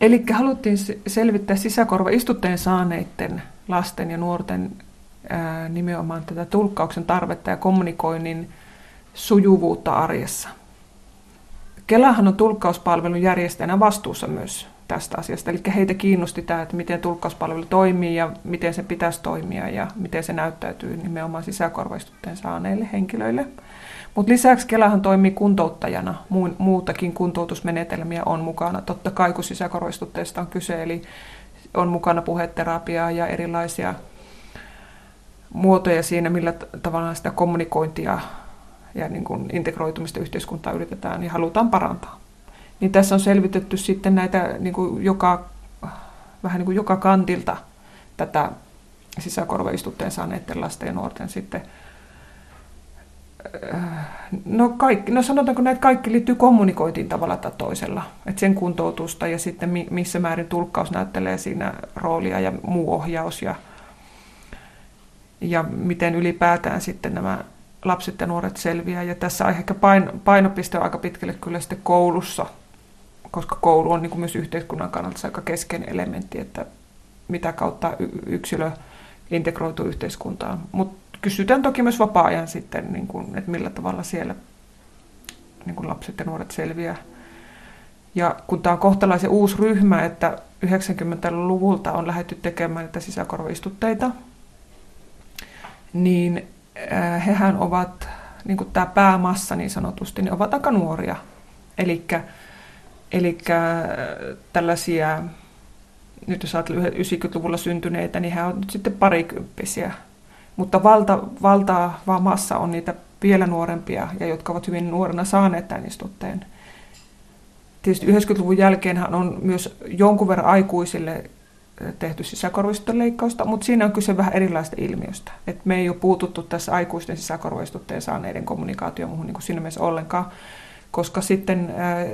Eli haluttiin selvittää sisäkorvaistutteen saaneiden lasten ja nuorten ää, nimenomaan tätä tulkkauksen tarvetta ja kommunikoinnin sujuvuutta arjessa. Kelahan on tulkkauspalvelun järjestäjänä vastuussa myös tästä asiasta. Eli heitä kiinnosti tämä, että miten tulkkauspalvelu toimii ja miten se pitäisi toimia ja miten se näyttäytyy nimenomaan sisäkorvaistutteen saaneille henkilöille. Mutta lisäksi Kelahan toimii kuntouttajana. Muutakin kuntoutusmenetelmiä on mukana. Totta kai kun sisäkorvaistutteesta on kyse, eli on mukana puheterapiaa ja erilaisia muotoja siinä, millä tavalla sitä kommunikointia ja niin kuin integroitumista yhteiskuntaa yritetään ja halutaan parantaa. Niin tässä on selvitetty sitten näitä niin kuin joka, vähän niin kuin joka kantilta tätä sisäkorvaistutteen saaneiden lasten ja nuorten sitten No, kaikki, no sanotaanko näitä kaikki liittyy kommunikointiin tavalla tai toisella. että sen kuntoutusta ja sitten missä määrin tulkkaus näyttelee siinä roolia ja muu ohjaus ja, ja miten ylipäätään sitten nämä lapset ja nuoret selviää. Ja tässä ehkä painopiste on aika pitkälle kyllä sitten koulussa, koska koulu on niin kuin myös yhteiskunnan kannalta aika keskeinen elementti, että mitä kautta yksilö integroituu yhteiskuntaan. Mutta kysytään toki myös vapaa-ajan sitten, niin kuin, että millä tavalla siellä niin kuin lapset ja nuoret selviää. Ja kun tämä on kohtalaisen uusi ryhmä, että 90-luvulta on lähdetty tekemään näitä sisäkorvaistutteita, niin Äh, hehän ovat, niin kuin tämä päämassa niin sanotusti, niin ovat aika nuoria. Eli tällaisia, nyt jos ajatellaan 90-luvulla syntyneitä, niin he ovat nyt sitten parikymppisiä. Mutta valta, valtava massa on niitä vielä nuorempia ja jotka ovat hyvin nuorena saaneet tämän istutteen. Tietysti 90-luvun jälkeen on myös jonkun verran aikuisille tehty sisäkorvaistutteen leikkausta, mutta siinä on kyse vähän erilaista ilmiöstä. Et me ei ole puututtu tässä aikuisten sisäkorvaistutteen saaneiden kommunikaatioon muuhun niin siinä mielessä ollenkaan, koska sitten ää,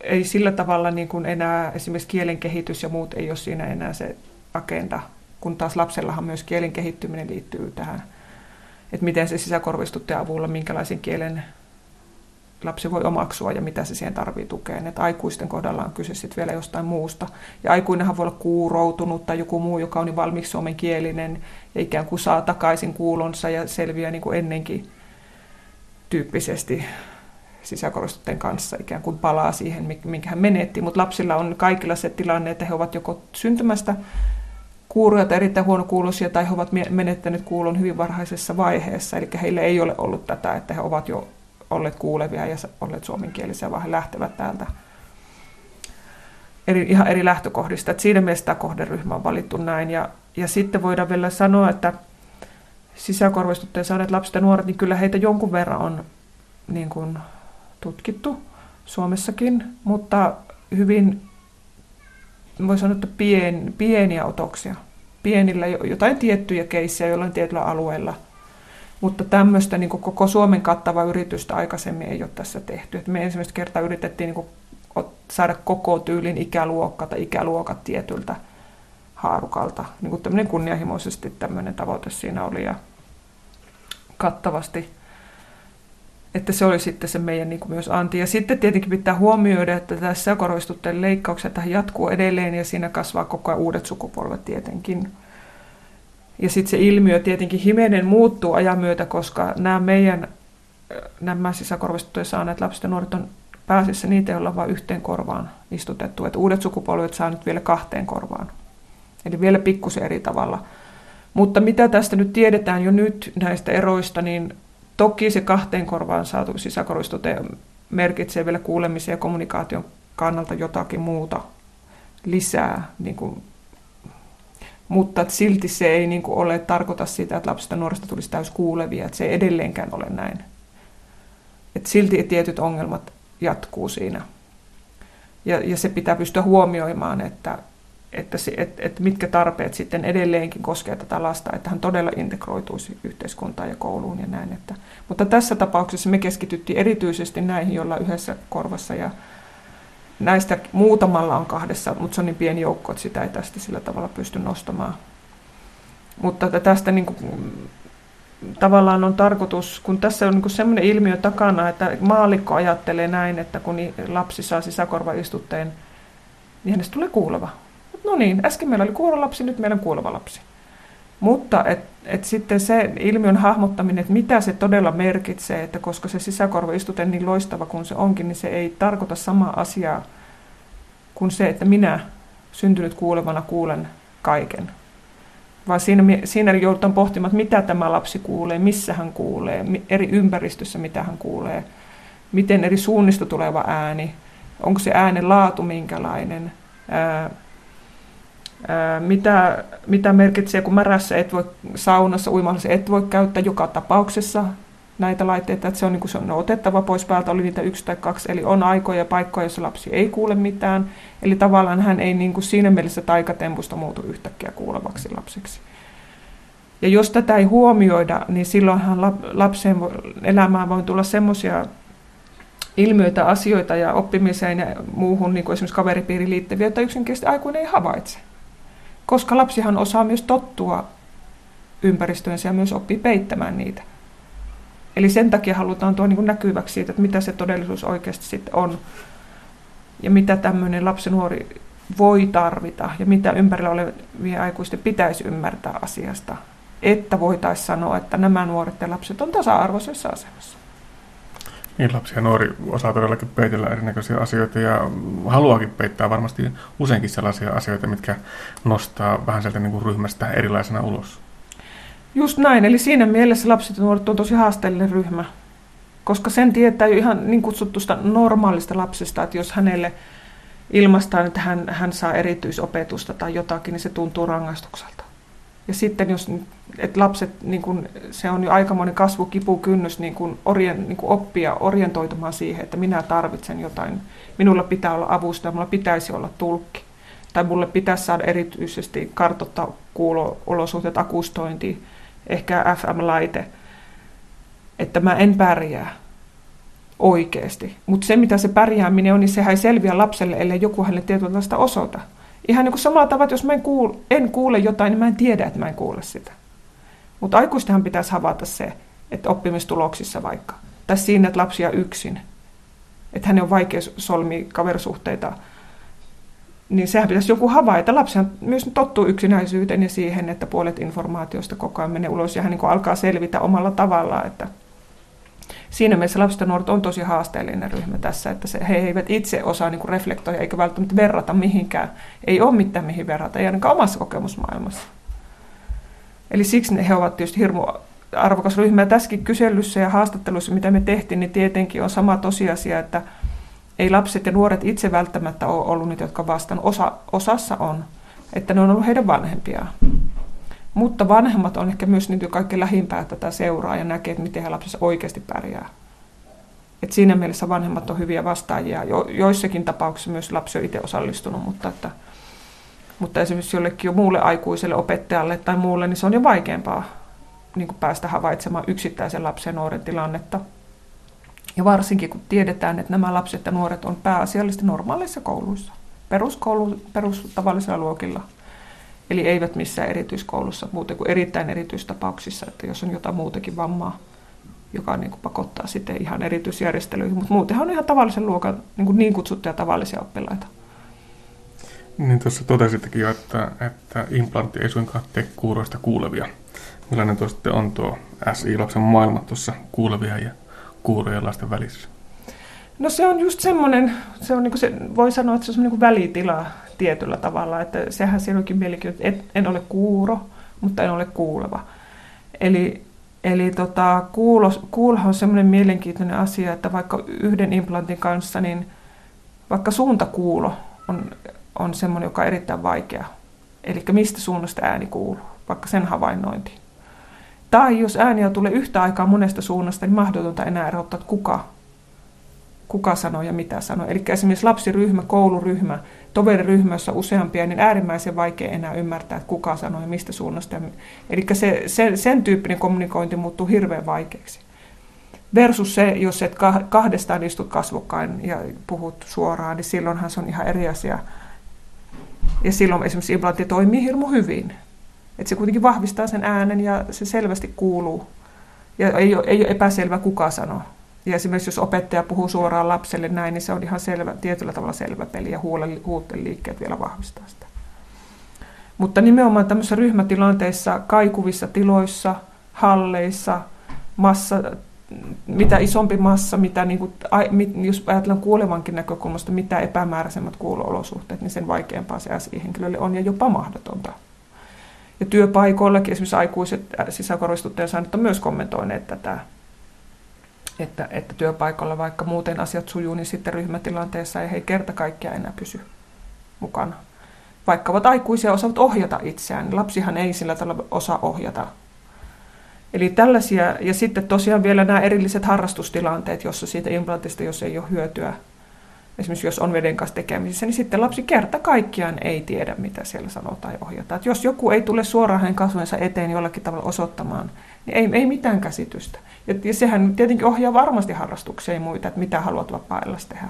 ei sillä tavalla niin kuin enää esimerkiksi kielen kehitys ja muut ei ole siinä enää se agenda, kun taas lapsellahan myös kielen kehittyminen liittyy tähän, että miten se sisäkorvaistutteen avulla, minkälaisen kielen lapsi voi omaksua ja mitä se siihen tarvii tukeen. Että aikuisten kohdalla on kyse sitten vielä jostain muusta. Ja aikuinenhan voi olla kuuroutunut tai joku muu, joka on niin valmiiksi suomenkielinen ja ikään kuin saa takaisin kuulonsa ja selviää niin kuin ennenkin tyyppisesti sisäkorostutteen kanssa ikään kuin palaa siihen, minkä hän menetti. Mutta lapsilla on kaikilla se tilanne, että he ovat joko syntymästä kuuroja tai erittäin huonokuuloisia tai he ovat menettäneet kuulon hyvin varhaisessa vaiheessa. Eli heillä ei ole ollut tätä, että he ovat jo olleet kuulevia ja olleet suomenkielisiä, vaan he lähtevät täältä eri, ihan eri lähtökohdista. Et siinä mielessä tämä kohderyhmä on valittu näin. Ja, ja sitten voidaan vielä sanoa, että sisäkorvaistutteen saaneet lapset ja nuoret, niin kyllä heitä jonkun verran on niin kuin, tutkittu Suomessakin, mutta hyvin, voi sanoa, että pien, pieniä otoksia. Pienillä jotain tiettyjä keissejä jollain tietyllä alueella – mutta tämmöistä niin koko Suomen kattava yritystä aikaisemmin ei ole tässä tehty. Et me ensimmäistä kertaa yritettiin niin saada koko tyylin ikäluokka tai ikäluokat tietyltä haarukalta. Niin kuin kunnianhimoisesti tämmöinen tavoite siinä oli ja kattavasti. Että se oli sitten se meidän niin kuin myös anti. Ja sitten tietenkin pitää huomioida, että tässä korvistutteen leikkaukset jatkuu edelleen ja siinä kasvaa koko ajan uudet sukupolvet tietenkin. Ja sitten se ilmiö tietenkin himenen muuttuu ajan myötä, koska nämä meidän nämä sisäkorvistuttuja saaneet lapset ja nuoret on pääasiassa niitä, joilla on vain yhteen korvaan istutettu. Että uudet sukupolvet saa nyt vielä kahteen korvaan. Eli vielä pikkusen eri tavalla. Mutta mitä tästä nyt tiedetään jo nyt näistä eroista, niin toki se kahteen korvaan saatu sisäkorvistute merkitsee vielä kuulemisen ja kommunikaation kannalta jotakin muuta lisää, niin kuin mutta silti se ei niin kuin ole tarkoita sitä, että lapsista ja nuorista tulisi kuulevia, että se ei edelleenkään ole näin. Et silti tietyt ongelmat jatkuu siinä. Ja, ja se pitää pystyä huomioimaan, että, että, se, että, että mitkä tarpeet sitten edelleenkin koskee tätä lasta, että hän todella integroituisi yhteiskuntaan ja kouluun ja näin. Että, mutta tässä tapauksessa me keskityttiin erityisesti näihin, joilla yhdessä korvassa ja näistä muutamalla on kahdessa, mutta se on niin pieni joukko, että sitä ei tästä sillä tavalla pysty nostamaan. Mutta tästä niin kuin, tavallaan on tarkoitus, kun tässä on niin sellainen ilmiö takana, että maalikko ajattelee näin, että kun lapsi saa sisäkorvaistutteen niin hänestä tulee kuuleva. No niin, äsken meillä oli kuuleva lapsi, nyt meillä on kuuleva lapsi. Mutta et, et sitten se ilmiön hahmottaminen, että mitä se todella merkitsee, että koska se sisäkorvaistute niin loistava kuin se onkin, niin se ei tarkoita samaa asiaa kuin se, että minä syntynyt kuulevana kuulen kaiken. Vaan siinä, siinä joudutaan pohtimaan, että mitä tämä lapsi kuulee, missä hän kuulee, eri ympäristössä mitä hän kuulee, miten eri suunnista tuleva ääni, onko se äänen laatu minkälainen, ää, mitä, mitä merkitsee, kun märässä et voi saunassa uimassa, et voi käyttää joka tapauksessa näitä laitteita, että se on, niin se on otettava pois päältä, oli niitä yksi tai kaksi, eli on aikoja ja paikkoja, joissa lapsi ei kuule mitään, eli tavallaan hän ei niin kuin siinä mielessä taikatempusta muutu yhtäkkiä kuulevaksi lapseksi. Ja jos tätä ei huomioida, niin silloinhan lapsen elämään voi tulla semmoisia ilmiöitä, asioita ja oppimiseen ja muuhun, niin kuin esimerkiksi kaveripiiriin liittyviä, joita yksinkertaisesti aikuinen ei havaitse. Koska lapsihan osaa myös tottua ympäristöönsä ja myös oppii peittämään niitä. Eli sen takia halutaan tuo niin näkyväksi siitä, että mitä se todellisuus oikeasti sitten on. Ja mitä tämmöinen lapsi nuori voi tarvita ja mitä ympärillä olevien aikuisten pitäisi ymmärtää asiasta, että voitaisiin sanoa, että nämä nuoret ja lapset on tasa-arvoisessa asemassa. Niin, lapsi ja nuori osaa todellakin peitellä erinäköisiä asioita ja haluakin peittää varmasti useinkin sellaisia asioita, mitkä nostaa vähän sieltä niin kuin ryhmästä erilaisena ulos. Just näin, eli siinä mielessä lapset ja nuoret on tosi haasteellinen ryhmä, koska sen tietää jo ihan niin kutsutusta normaalista lapsesta, että jos hänelle ilmaistaan, että hän, hän saa erityisopetusta tai jotakin, niin se tuntuu rangaistukselta. Ja sitten jos että lapset, niin kun, se on jo aikamoinen kasvukipukynnys niin kun orien, niin kun oppia orientoitumaan siihen, että minä tarvitsen jotain. Minulla pitää olla avustaja, minulla pitäisi olla tulkki. Tai mulle pitäisi saada erityisesti kartoittaa kuulo-olosuhteet, akustointi, ehkä FM-laite, että mä en pärjää oikeasti. Mutta se, mitä se pärjääminen on, niin sehän ei selviä lapselle, ellei joku hänelle tietynlaista osoita. Ihan niin kuin samalla tavalla, että jos mä en kuule, en kuule jotain, niin mä en tiedä, että mä en kuule sitä. Mutta aikuistenhan pitäisi havaita se, että oppimistuloksissa vaikka, tai siinä, että lapsia yksin, että hänen on vaikea solmia kaverisuhteita, niin sehän pitäisi joku havaita. Lapsihan myös tottuu yksinäisyyteen ja siihen, että puolet informaatiosta koko ajan menee ulos ja hän niin alkaa selvitä omalla tavallaan, että siinä mielessä lapset ja nuoret on tosi haasteellinen ryhmä tässä, että se, he eivät itse osaa niin reflektoida eikä välttämättä verrata mihinkään. Ei ole mitään mihin verrata, ei ainakaan omassa kokemusmaailmassa. Eli siksi he ovat tietysti hirmu arvokas ryhmä. Ja tässäkin kyselyssä ja haastattelussa, mitä me tehtiin, niin tietenkin on sama tosiasia, että ei lapset ja nuoret itse välttämättä ole ollut niitä, jotka vastaan. Osa, osassa on, että ne on ollut heidän vanhempiaan. Mutta vanhemmat on ehkä myös niitä kaikkein lähimpää tätä seuraa ja näkee, että miten he lapsessa oikeasti pärjää. Et siinä mielessä vanhemmat on hyviä vastaajia. Jo, joissakin tapauksissa myös lapsi on itse osallistunut, mutta, että, mutta esimerkiksi jollekin jo muulle aikuiselle opettajalle tai muulle, niin se on jo vaikeampaa niin kuin päästä havaitsemaan yksittäisen lapsen ja nuoren tilannetta. Ja varsinkin kun tiedetään, että nämä lapset ja nuoret on pääasiallisesti normaaleissa kouluissa, peruskoulu, perustavallisilla luokilla – Eli eivät missään erityiskoulussa muuten kuin erittäin erityistapauksissa, että jos on jotain muutakin vammaa, joka niin kuin pakottaa sitten ihan erityisjärjestelyihin. Mutta muutenhan on ihan tavallisen luokan niin, kuin niin kutsuttuja tavallisia oppilaita. Niin tuossa totesittekin jo, että, että implantti ei suinkaan tee kuuroista kuulevia. Millainen tuo sitten on tuo SI-lapsen maailma tuossa kuulevia ja kuurojen lasten välissä? No se on just semmoinen, se on niin kuin se, voi sanoa, että se on semmoinen niin välitila tietyllä tavalla, että sehän siinä onkin mielenkiintoinen, että en ole kuuro, mutta en ole kuuleva. Eli, eli tota, kuulo, kuulohan on semmoinen mielenkiintoinen asia, että vaikka yhden implantin kanssa, niin vaikka suuntakuulo on, on semmoinen, joka on erittäin vaikea. Eli mistä suunnasta ääni kuuluu, vaikka sen havainnointi. Tai jos ääniä tulee yhtä aikaa monesta suunnasta, niin mahdotonta enää erottaa, että kuka kuka sanoo ja mitä sanoo. Eli esimerkiksi lapsiryhmä, kouluryhmä, toveriryhmä, jossa useampia, niin äärimmäisen vaikea enää ymmärtää, että kuka sanoo ja mistä suunnasta. Eli se, se, sen tyyppinen kommunikointi muuttuu hirveän vaikeaksi. Versus se, jos et kahdestaan istut kasvokkain ja puhut suoraan, niin silloinhan se on ihan eri asia. Ja silloin esimerkiksi implantti toimii hirmu hyvin. Että se kuitenkin vahvistaa sen äänen ja se selvästi kuuluu. Ja ei ole, ei ole epäselvä, kuka sanoo ja esimerkiksi jos opettaja puhuu suoraan lapselle näin, niin se on ihan selvä, tietyllä tavalla selvä peli ja huulen liikkeet vielä vahvistaa sitä. Mutta nimenomaan tämmöisissä ryhmätilanteissa, kaikuvissa tiloissa, halleissa, massa, mitä isompi massa, mitä, niin kuin, jos ajatellaan kuolevankin näkökulmasta, mitä epämääräisemmät kuuloolosuhteet, niin sen vaikeampaa se SI-henkilölle on ja jopa mahdotonta. Ja työpaikoillakin esimerkiksi aikuiset sisäkorvistuttajien saaneet on myös kommentoineet tätä, että, että työpaikalla vaikka muuten asiat sujuu, niin sitten ryhmätilanteessa ei he kerta kaikkiaan enää pysy mukana. Vaikka ovat aikuisia osaavat ohjata itseään, niin lapsihan ei sillä tavalla osaa ohjata. Eli tällaisia, ja sitten tosiaan vielä nämä erilliset harrastustilanteet, jossa siitä implantista, jos ei ole hyötyä, esimerkiksi jos on veden kanssa tekemisissä, niin sitten lapsi kerta kaikkiaan ei tiedä, mitä siellä sanotaan ja ohjataan. Jos joku ei tule suoraan hänen kasvojensa eteen jollakin tavalla osoittamaan, niin ei, ei mitään käsitystä. Ja, ja sehän tietenkin ohjaa varmasti harrastuksia ja muita, että mitä haluat vapaa tehdä.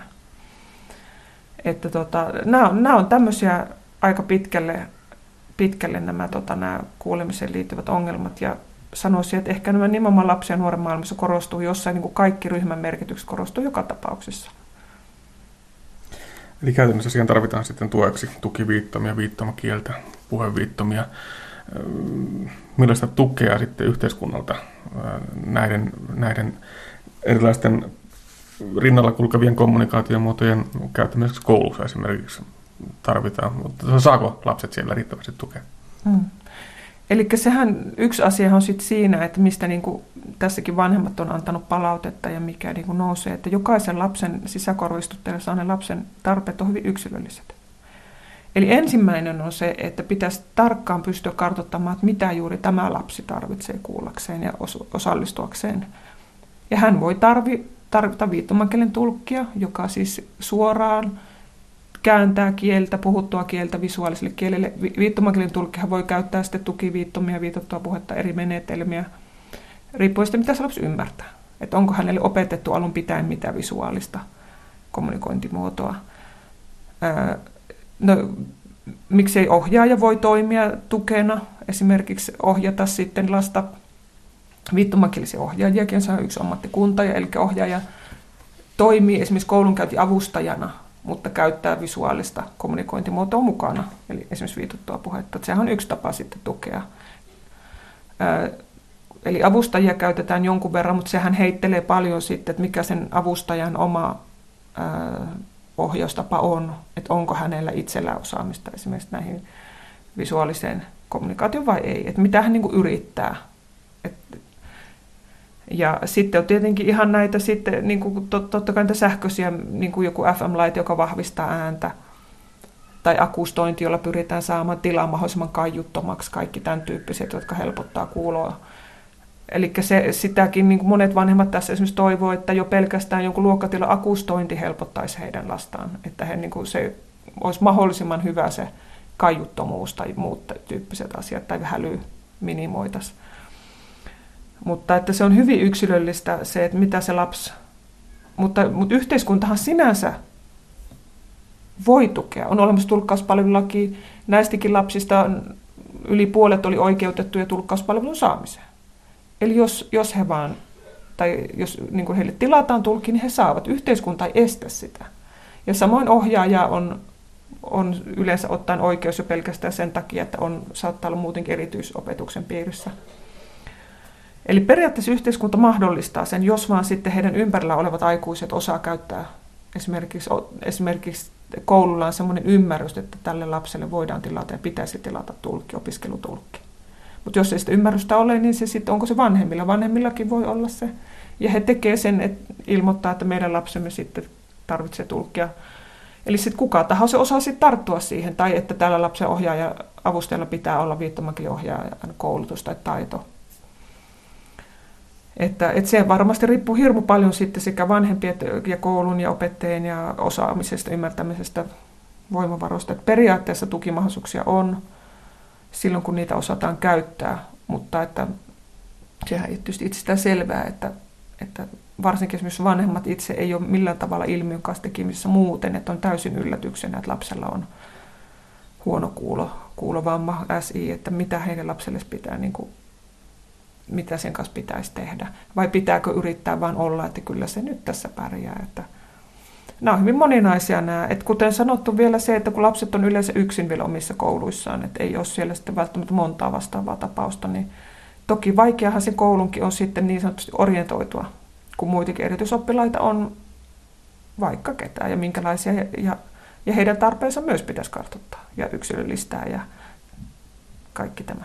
Että tota, nämä, on, nämä on tämmöisiä aika pitkälle, pitkälle nämä, tota, nämä kuulemiseen liittyvät ongelmat. Ja sanoisin, että ehkä nämä nimenomaan lapsen ja nuoren maailmassa korostuu jossain, niin kuin kaikki ryhmän merkitykset korostuu joka tapauksessa. Eli käytännössä siihen tarvitaan sitten tueksi tukiviittomia, viittomakieltä, puheviittomia. Millaista tukea sitten yhteiskunnalta näiden, näiden erilaisten rinnalla kulkevien kommunikaatiomuotojen käyttämiseksi koulussa esimerkiksi tarvitaan, mutta saako lapset siellä riittävästi tukea? Hmm. Eli sehän yksi asia on sitten siinä, että mistä niin kuin tässäkin vanhemmat on antanut palautetta ja mikä niin kuin nousee, että jokaisen lapsen sisäkorvistuttajille saaneen lapsen tarpeet on hyvin yksilölliset. Eli ensimmäinen on se, että pitäisi tarkkaan pystyä kartoittamaan, että mitä juuri tämä lapsi tarvitsee kuullakseen ja osallistuakseen. Ja hän voi tarvi, tarvita viittomakielen tulkkia, joka siis suoraan kääntää kieltä, puhuttua kieltä visuaaliselle kielelle. Viittomakielen tulkkihan voi käyttää sitten tukiviittomia, viitottua puhetta, eri menetelmiä, riippuen sitten mitä se lapsi ymmärtää. Että onko hänelle opetettu alun pitäen mitä visuaalista kommunikointimuotoa. no, miksei ohjaaja voi toimia tukena, esimerkiksi ohjata sitten lasta viittomakielisiä ohjaajiakin, se on yksi ammattikunta, eli ohjaaja toimii esimerkiksi koulunkäyntiavustajana mutta käyttää visuaalista kommunikointimuotoa mukana, eli esimerkiksi viitottua puhetta. Sehän on yksi tapa sitten tukea. Eli avustajia käytetään jonkun verran, mutta sehän heittelee paljon sitten, että mikä sen avustajan oma ohjaustapa on, että onko hänellä itsellä osaamista esimerkiksi näihin visuaaliseen kommunikaatioon vai ei, että mitä hän niin yrittää. Että ja sitten on tietenkin ihan näitä sitten, niin kuin tot, totta kai sähköisiä, niin kuin joku FM-laite, joka vahvistaa ääntä, tai akustointi, jolla pyritään saamaan tilaa mahdollisimman kaiuttomaksi, kaikki tämän tyyppiset, jotka helpottaa kuuloa. Eli se, sitäkin niin kuin monet vanhemmat tässä esimerkiksi toivoo, että jo pelkästään jonkun luokkatila akustointi helpottaisi heidän lastaan, että he, niin kuin se olisi mahdollisimman hyvä se kaiuttomuus tai muut tyyppiset asiat, tai häly minimoitaisiin. Mutta että se on hyvin yksilöllistä se, että mitä se lapsi... Mutta, mutta yhteiskuntahan sinänsä voi tukea. On olemassa tulkkauspalvelulaki. Näistäkin lapsista yli puolet oli oikeutettuja tulkkauspalvelun saamiseen. Eli jos, jos he vaan, tai jos niin heille tilataan tulkki, niin he saavat. Yhteiskunta ei estä sitä. Ja samoin ohjaaja on, on yleensä ottaen oikeus jo pelkästään sen takia, että on, saattaa olla muutenkin erityisopetuksen piirissä Eli periaatteessa yhteiskunta mahdollistaa sen, jos vaan sitten heidän ympärillä olevat aikuiset osaa käyttää esimerkiksi, esimerkiksi koululla on sellainen ymmärrys, että tälle lapselle voidaan tilata ja pitäisi tilata tulkki, opiskelutulkki. Mutta jos ei sitä ymmärrystä ole, niin se sitten, onko se vanhemmilla? Vanhemmillakin voi olla se. Ja he tekee sen, että ilmoittaa, että meidän lapsemme sitten tarvitsee tulkkia. Eli sitten kuka tahansa osaa sitten tarttua siihen, tai että tällä lapsen ohjaaja avustajalla pitää olla viittomakieliohjaajan koulutus tai taito että, että se varmasti riippuu hirmu paljon sitten sekä vanhempien ja koulun ja opettajien ja osaamisesta, ymmärtämisestä, voimavaroista. Että periaatteessa tukimahdollisuuksia on silloin, kun niitä osataan käyttää, mutta että sehän ei tietysti itsestään selvää, että, että varsinkin esimerkiksi vanhemmat itse ei ole millään tavalla ilmiön kanssa tekemisissä muuten, että on täysin yllätyksenä, että lapsella on huono kuulo, kuulovamma, SI, että mitä heidän lapselle pitää niin kuin mitä sen kanssa pitäisi tehdä. Vai pitääkö yrittää vain olla, että kyllä se nyt tässä pärjää. Että nämä on hyvin moninaisia nämä. Et kuten sanottu vielä se, että kun lapset on yleensä yksin vielä omissa kouluissaan, että ei ole siellä sitten välttämättä montaa vastaavaa tapausta, niin toki vaikeahan se koulunkin on sitten niin sanotusti orientoitua, kun muitakin erityisoppilaita on vaikka ketään ja minkälaisia ja, ja heidän tarpeensa myös pitäisi kartoittaa ja yksilöllistää ja kaikki tämä.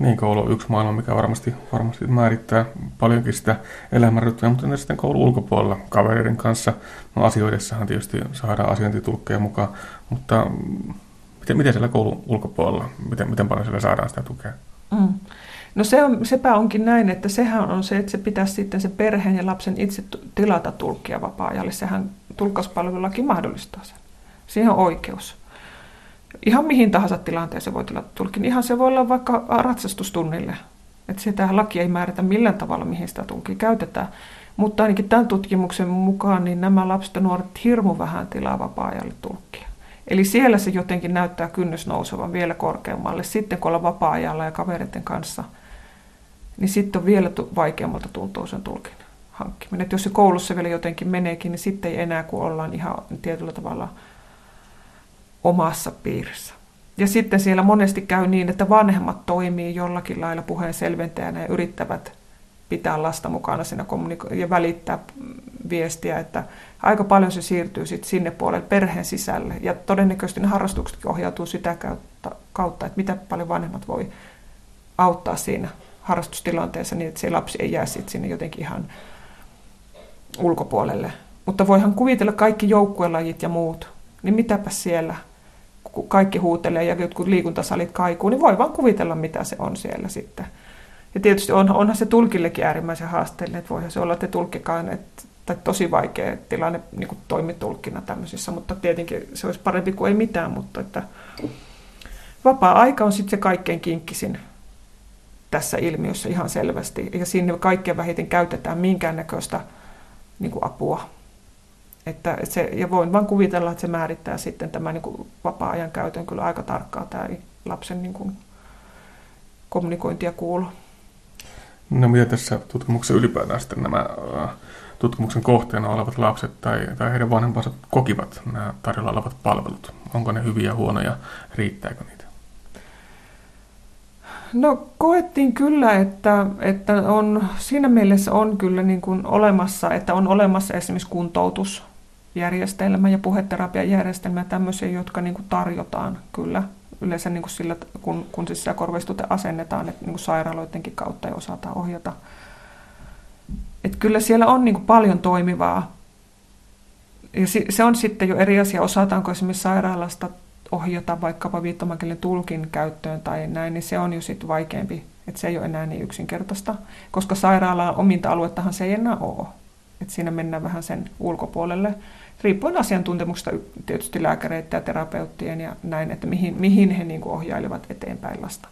Niin, koulu on yksi maailma, mikä varmasti, varmasti määrittää paljonkin sitä elämänrytmiä, mutta sitten koulun ulkopuolella kavereiden kanssa? No asioidessahan tietysti saadaan asiointitulkkeja mukaan, mutta miten, miten siellä koulun ulkopuolella, miten, miten paljon siellä saadaan sitä tukea? Mm. No se on, sepä onkin näin, että sehän on se, että se pitäisi sitten se perheen ja lapsen itse tilata tulkkia vapaa-ajalle. Sehän tulkkauspalvelullakin mahdollistaa sen. Siihen on oikeus. Ihan mihin tahansa tilanteeseen voi tilata tulkin. Ihan se voi olla vaikka ratsastustunnille. Että sitä laki ei määritä millään tavalla, mihin sitä tulkia käytetään. Mutta ainakin tämän tutkimuksen mukaan niin nämä lapset ja nuoret hirmu vähän tilaa vapaa-ajalle tulkkia. Eli siellä se jotenkin näyttää kynnys nousevan vielä korkeammalle. Sitten kun ollaan vapaa-ajalla ja kavereiden kanssa – niin sitten on vielä vaikeammalta tuntuu sen tulkin hankkiminen. Et jos se koulussa vielä jotenkin meneekin, niin sitten ei enää, kun ollaan ihan tietyllä tavalla omassa piirissä. Ja sitten siellä monesti käy niin, että vanhemmat toimii jollakin lailla puheen selventäjänä ja yrittävät pitää lasta mukana siinä kommuniko- ja välittää viestiä, että aika paljon se siirtyy sit sinne puolelle perheen sisälle. Ja todennäköisesti ne harrastuksetkin ohjautuu sitä kautta, että mitä paljon vanhemmat voi auttaa siinä harrastustilanteessa niin, että se lapsi ei jää sitten sinne jotenkin ihan ulkopuolelle. Mutta voihan kuvitella kaikki joukkuelajit ja muut, niin mitäpä siellä, kun kaikki huutelee ja jotkut liikuntasalit kaikuu, niin voi vaan kuvitella, mitä se on siellä sitten. Ja tietysti on, onhan se tulkillekin äärimmäisen haasteellinen, että voihan se olla, että tulkkikaan, että, tai tosi vaikea tilanne niin toimitulkkina tämmöisissä, mutta tietenkin se olisi parempi kuin ei mitään, mutta että vapaa-aika on sitten se kaikkein kinkkisin tässä ilmiössä ihan selvästi. Ja sinne kaikkein vähiten käytetään minkäännäköistä niin kuin apua. Että se, ja voin vain kuvitella, että se määrittää sitten tämän niin kuin vapaa-ajan käytön kyllä aika tarkkaa tämä lapsen niin kuin kommunikointia kuulu. No mitä tässä tutkimuksessa ylipäätään sitten nämä tutkimuksen kohteena olevat lapset tai, tai heidän vanhempansa kokivat nämä tarjolla olevat palvelut? Onko ne hyviä, huonoja, riittääkö niitä? No koettiin kyllä, että, että on, siinä mielessä on kyllä niin kuin olemassa, että on olemassa esimerkiksi kuntoutusjärjestelmä ja puheterapiajärjestelmä tämmöisiä, jotka niin kuin tarjotaan kyllä yleensä niin kuin sillä, kun, kun siis korvaistute asennetaan, että niin kuin sairaaloidenkin kautta ja osataan ohjata. Et kyllä siellä on niin kuin paljon toimivaa. Ja se on sitten jo eri asia, osataanko esimerkiksi sairaalasta ohjata vaikkapa viittomakielen tulkin käyttöön tai näin, niin se on jo sitten vaikeampi. Että se ei ole enää niin yksinkertaista, koska sairaalaan ominta aluettahan se ei enää ole. Että siinä mennään vähän sen ulkopuolelle, riippuen asiantuntemuksesta tietysti lääkäreiden ja terapeuttien ja näin, että mihin, mihin he niin ohjailevat eteenpäin lasta.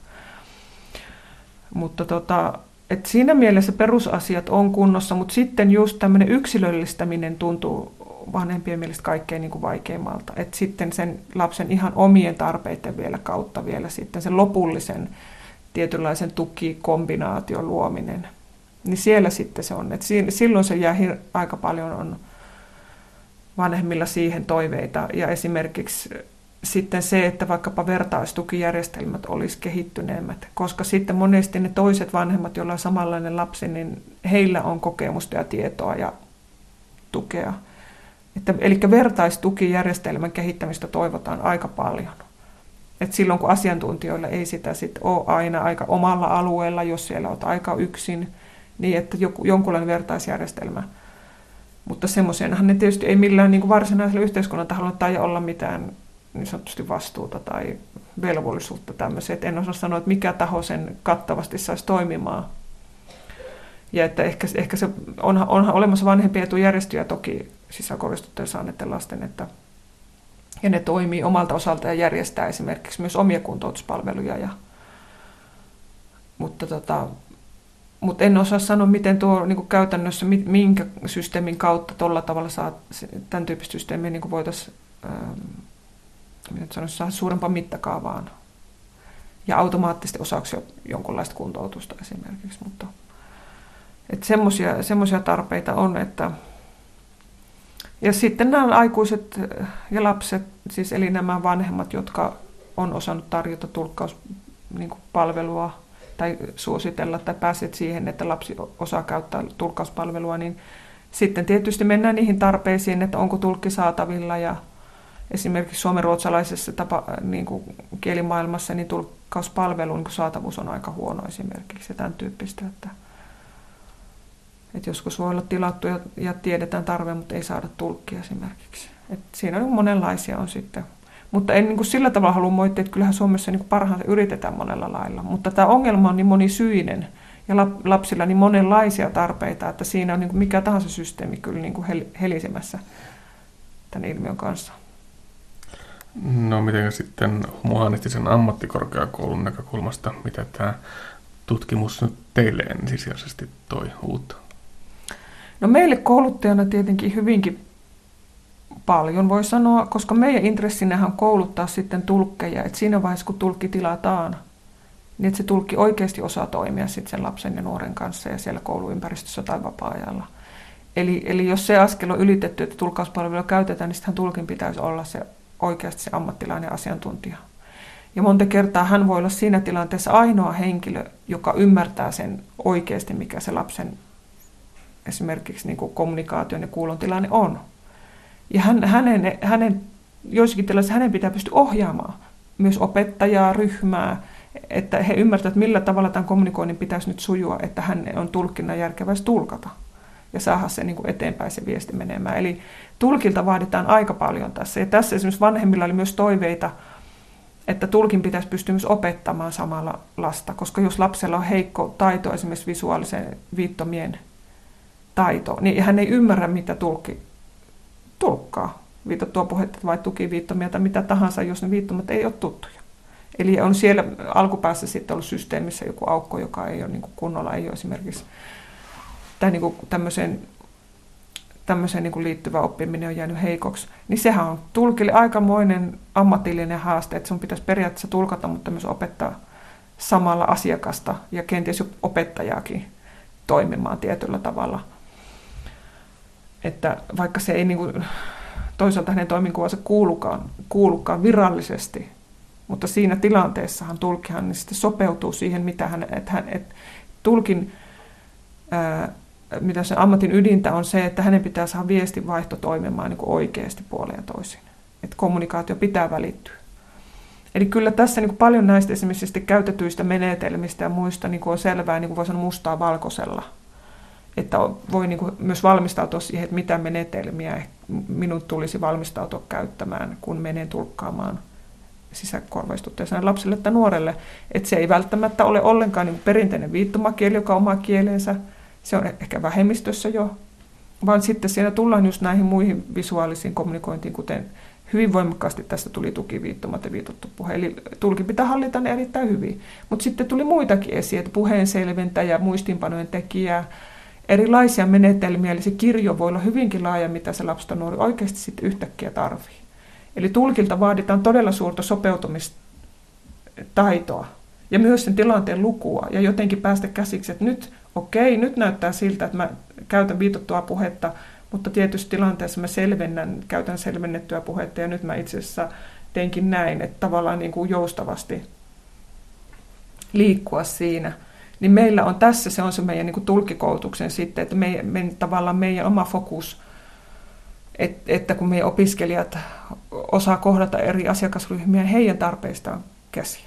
Mutta tota, et siinä mielessä perusasiat on kunnossa, mutta sitten just tämmöinen yksilöllistäminen tuntuu vanhempien mielestä kaikkein niin vaikeimmalta. Et sitten sen lapsen ihan omien tarpeiden vielä kautta vielä sitten sen lopullisen tietynlaisen tukikombinaation luominen. Niin siellä sitten se on. Et silloin se jää aika paljon on vanhemmilla siihen toiveita. Ja esimerkiksi sitten se, että vaikkapa vertaistukijärjestelmät olisi kehittyneemmät, koska sitten monesti ne toiset vanhemmat, joilla on samanlainen lapsi, niin heillä on kokemusta ja tietoa ja tukea. Että, eli vertaistukijärjestelmän kehittämistä toivotaan aika paljon. Et silloin kun asiantuntijoilla ei sitä sit ole aina aika omalla alueella, jos siellä olet aika yksin, niin että joku, jonkunlainen vertaisjärjestelmä. Mutta semmoisenhan ne tietysti ei millään niin kuin varsinaisella yhteiskunnan taholla tai olla mitään niin sanotusti vastuuta tai velvollisuutta tämmöiseen. Et en osaa sanoa, että mikä taho sen kattavasti saisi toimimaan. Ja että ehkä, ehkä se onhan, onhan olemassa vanhempia etujärjestöjä toki sisäkoristutteen saaneiden lasten, että ja ne toimii omalta osalta ja järjestää esimerkiksi myös omia kuntoutuspalveluja. Ja, mutta, tota, mutta en osaa sanoa, miten tuo niin kuin käytännössä, minkä systeemin kautta tuolla tavalla saa, tämän tyyppistä systeemiä niin voitaisiin ähm, saada suurempaan mittakaavaan ja automaattisesti osaksi jonkunlaista kuntoutusta esimerkiksi. Mutta että semmoisia tarpeita on, että ja sitten nämä aikuiset ja lapset, siis eli nämä vanhemmat, jotka on osannut tarjota tulkkauspalvelua niin tai suositella tai pääset siihen, että lapsi osaa käyttää tulkkauspalvelua, niin sitten tietysti mennään niihin tarpeisiin, että onko tulkki saatavilla ja esimerkiksi suomenruotsalaisessa tapa, niin kuin kielimaailmassa niin tulkkauspalvelun niin saatavuus on aika huono esimerkiksi ja tämän tyyppistä, että, että joskus voi olla tilattu ja, ja tiedetään tarve, mutta ei saada tulkkia esimerkiksi. Et siinä on monenlaisia on sitten. Mutta en niin kuin sillä tavalla halua moittia, että kyllähän Suomessa niin parhaansa yritetään monella lailla. Mutta tämä ongelma on niin monisyinen ja lapsilla niin monenlaisia tarpeita, että siinä on niin kuin mikä tahansa systeemi kyllä niin kuin helisemässä tämän ilmiön kanssa. No miten sitten humanistisen ammattikorkeakoulun näkökulmasta, mitä tämä tutkimus nyt teille ensisijaisesti toi uutta? No meille kouluttajana tietenkin hyvinkin paljon voi sanoa, koska meidän intressinähän on kouluttaa sitten tulkkeja, että siinä vaiheessa kun tulkki tilataan, niin että se tulkki oikeasti osaa toimia sitten sen lapsen ja nuoren kanssa ja siellä kouluympäristössä tai vapaa-ajalla. Eli, eli jos se askel on ylitetty, että tulkkauspalvelua käytetään, niin sittenhän tulkin pitäisi olla se oikeasti se ammattilainen asiantuntija. Ja monta kertaa hän voi olla siinä tilanteessa ainoa henkilö, joka ymmärtää sen oikeasti, mikä se lapsen esimerkiksi niin kuin kommunikaation ja kuulon tilanne on. Ja hän, hänen, hänen, joissakin tilanteissa hänen pitää pystyä ohjaamaan myös opettajaa, ryhmää, että he ymmärtävät, millä tavalla tämän kommunikoinnin pitäisi nyt sujua, että hän on tulkinnan järkevästi tulkata ja saada se niin kuin eteenpäin se viesti menemään. Eli tulkilta vaaditaan aika paljon tässä. Ja tässä esimerkiksi vanhemmilla oli myös toiveita, että tulkin pitäisi pystyä myös opettamaan samalla lasta, koska jos lapsella on heikko taito, esimerkiksi visuaalisen viittomien taito, niin hän ei ymmärrä, mitä tulkki tulkkaa. Viitattua puhetta vai tukiviittomia tai mitä tahansa, jos ne viittomat ei ole tuttuja. Eli on siellä alkupäässä sitten ollut systeemissä joku aukko, joka ei ole niin kunnolla, ei ole esimerkiksi tai niin tämmöiseen, tämmöiseen niin liittyvä oppiminen on jäänyt heikoksi, niin sehän on tulkille aikamoinen ammatillinen haaste, että sun pitäisi periaatteessa tulkata, mutta myös opettaa samalla asiakasta ja kenties opettajaakin toimimaan tietyllä tavalla. Että vaikka se ei niin kuin, toisaalta hänen toiminkuvansa kuulukaan, kuulukaan virallisesti, mutta siinä tilanteessahan tulkihan niin sitten sopeutuu siihen, mitä hän, että hän, että tulkin ää, mitä se ammatin ydintä on se, että hänen pitää saada viestinvaihto toimimaan niin kuin oikeasti puoleen ja toisin. Että kommunikaatio pitää välittyä. Eli kyllä tässä niin kuin paljon näistä esimerkiksi käytetyistä menetelmistä ja muista niin kuin on selvää, niin kuin voi sanoa mustaa valkoisella. Että voi niin kuin myös valmistautua siihen, että mitä menetelmiä minun tulisi valmistautua käyttämään, kun menen tulkkaamaan sisäkorvaistutteeseen lapselle tai nuorelle. Että se ei välttämättä ole ollenkaan niin perinteinen viittomakieli, joka on oma kielensä, se on ehkä vähemmistössä jo, vaan sitten siinä tullaan just näihin muihin visuaalisiin kommunikointiin, kuten hyvin voimakkaasti tästä tuli tukiviittomat ja viitottu puhe. Eli tulki pitää hallita ne erittäin hyvin. Mutta sitten tuli muitakin esiin, että puheen selventäjä, muistinpanojen tekijä, erilaisia menetelmiä. Eli se kirjo voi olla hyvinkin laaja, mitä se lapsi nuori oikeasti sitten yhtäkkiä tarvii. Eli tulkilta vaaditaan todella suurta sopeutumistaitoa ja myös sen tilanteen lukua ja jotenkin päästä käsiksi, että nyt okei, nyt näyttää siltä, että mä käytän viitottua puhetta, mutta tietysti tilanteessa mä selvennän, käytän selvennettyä puhetta ja nyt mä itse asiassa teinkin näin, että tavallaan niin kuin joustavasti liikkua siinä. Niin meillä on tässä, se on se meidän niin tulkikoulutuksen sitten, että me, me, tavallaan meidän oma fokus, että, että kun meidän opiskelijat osaa kohdata eri asiakasryhmiä heidän tarpeistaan käsin.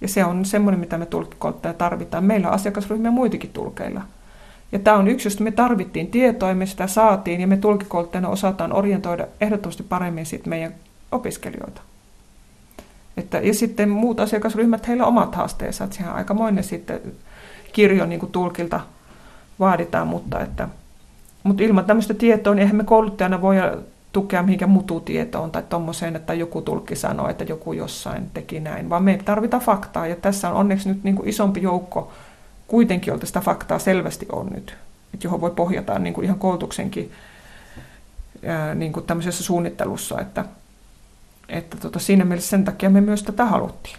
Ja se on semmoinen, mitä me tulkkikouluttaja tarvitaan. Meillä on asiakasryhmiä muitakin tulkeilla. Ja tämä on yksi, josta me tarvittiin tietoa ja me sitä saatiin ja me tulkikouluttajana osataan orientoida ehdottomasti paremmin sit meidän opiskelijoita. Että, ja sitten muut asiakasryhmät, heillä on omat haasteensa. Että sehän on aikamoinen sitten kirjo niin kuin tulkilta vaaditaan, mutta, että, mutta ilman tämmöistä tietoa, niin eihän me kouluttajana voi tukea mihinkään mututietoon tai tuommoiseen, että joku tulkki sanoo, että joku jossain teki näin, vaan me tarvitaan faktaa. Ja tässä on onneksi nyt niin kuin isompi joukko kuitenkin, jolta sitä faktaa selvästi on nyt, että johon voi pohjata niin kuin ihan koulutuksenkin ää, niin kuin tämmöisessä suunnittelussa, että, että tota, siinä mielessä sen takia me myös tätä haluttiin.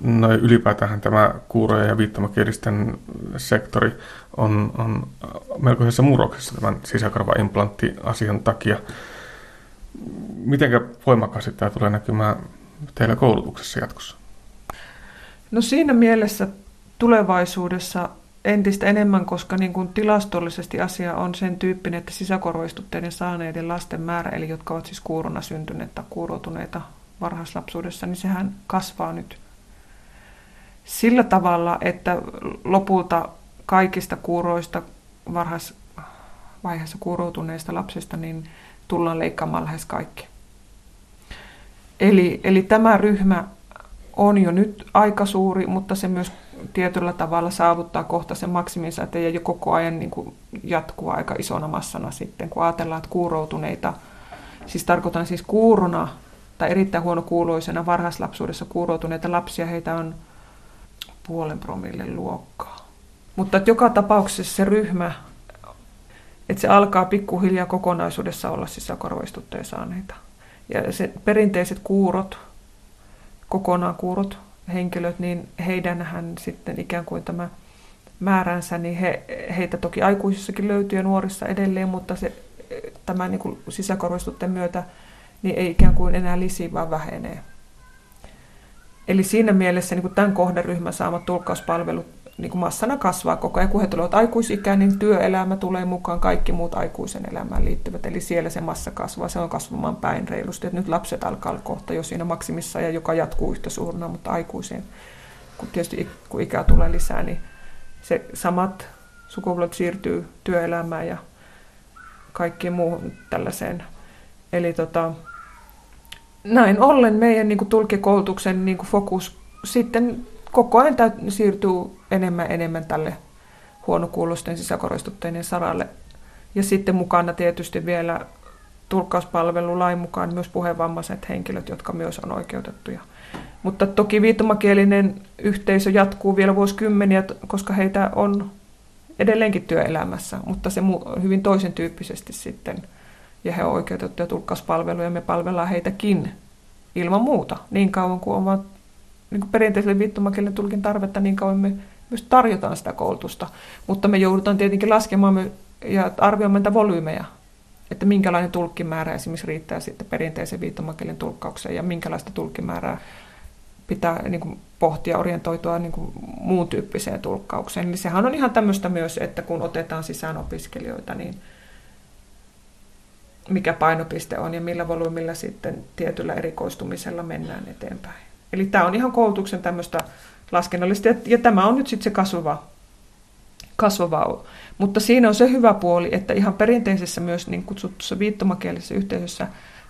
No ylipäätään tämä kuurojen ja viittomakielisten sektori on, on melkoisessa murroksessa tämän sisäkarvaimplantti-asian takia. Miten voimakkaasti tämä tulee näkymään teillä koulutuksessa jatkossa? No siinä mielessä tulevaisuudessa entistä enemmän, koska niin kuin tilastollisesti asia on sen tyyppinen, että sisäkorvaistutteiden saaneiden lasten määrä, eli jotka ovat siis kuurona syntyneet tai kuuroutuneita varhaislapsuudessa, niin sehän kasvaa nyt sillä tavalla, että lopulta kaikista kuuroista varhaisvaiheessa kuuroutuneista lapsista niin tullaan leikkaamaan lähes kaikki. Eli, eli tämä ryhmä on jo nyt aika suuri, mutta se myös tietyllä tavalla saavuttaa kohta sen maksiminsa, että ei jo koko ajan niin kuin jatkuu aika isona massana sitten, kun ajatellaan, että kuuroutuneita, siis tarkoitan siis kuurona tai erittäin huonokuuloisena varhaislapsuudessa kuuroutuneita lapsia, heitä on puolen promille luokkaa. Mutta että joka tapauksessa se ryhmä, että se alkaa pikkuhiljaa kokonaisuudessa olla sisäkorvaistuttuja saaneita. Ja se perinteiset kuurot, kokonaan kuurot henkilöt, niin heidänhän sitten ikään kuin tämä määränsä, niin he, heitä toki aikuisissakin löytyy ja nuorissa edelleen, mutta se, tämä niin sisäkorvistutteen myötä niin ei ikään kuin enää lisi, vaan vähenee. Eli siinä mielessä niin kuin tämän kohderyhmän saamat tulkkauspalvelut niin kuin massana kasvaa koko ajan. Kun he tulevat aikuisikään, niin työelämä tulee mukaan, kaikki muut aikuisen elämään liittyvät. Eli siellä se massa kasvaa, se on kasvamaan päin reilusti. Että nyt lapset alkaa olla kohta jo siinä maksimissa, ja joka jatkuu yhtä suurena, mutta aikuiseen, kun tietysti kun ikää tulee lisää, niin se samat sukupolvet siirtyy työelämään ja kaikkiin muuhun tällaiseen. Eli tota, näin ollen meidän niin tulkikoulutuksen niin fokus sitten koko ajan siirtyy enemmän enemmän tälle huonokuulosten sisäkoristutteiden saralle. Ja sitten mukana tietysti vielä tulkkauspalvelulain mukaan myös puheenvammaiset henkilöt, jotka myös on oikeutettuja. Mutta toki viittomakielinen yhteisö jatkuu vielä vuosikymmeniä, koska heitä on edelleenkin työelämässä, mutta se hyvin toisen tyyppisesti sitten – ja he ovat oikeutettuja tulkkauspalveluja, me palvellaan heitäkin ilman muuta. Niin kauan kuin on niin kuin perinteiselle viittomakielen tulkin tarvetta, niin kauan me myös tarjotaan sitä koulutusta. Mutta me joudutaan tietenkin laskemaan ja arvioimaan niitä volyymeja, että minkälainen tulkkimäärä esimerkiksi riittää sitten perinteisen viittomakielen tulkkaukseen ja minkälaista tulkkimäärää pitää niin kuin, pohtia, orientoitua niin kuin, muun tyyppiseen tulkkaukseen. Eli sehän on ihan tämmöistä myös, että kun otetaan sisään opiskelijoita, niin mikä painopiste on ja millä volyymilla sitten tietyllä erikoistumisella mennään eteenpäin. Eli tämä on ihan koulutuksen tämmöistä laskennallista, ja, tämä on nyt sitten se kasvava, kasvava. Mutta siinä on se hyvä puoli, että ihan perinteisessä myös niin kutsutussa viittomakielisessä yhteisössä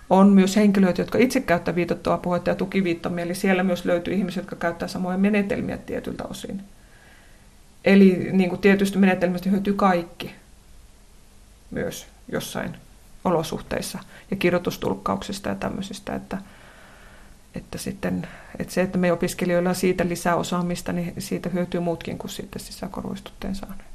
on myös henkilöitä, jotka itse käyttävät viitottua puhetta ja tukiviittomia, eli siellä myös löytyy ihmisiä, jotka käyttävät samoja menetelmiä tietyltä osin. Eli niin kuin tietysti menetelmistä hyötyy kaikki myös jossain olosuhteissa ja kirjoitustulkkauksista ja tämmöisistä, että, että, sitten, että se, että me opiskelijoilla on siitä lisää osaamista, niin siitä hyötyy muutkin kuin sitten sisäkorvaistutteen saaneet.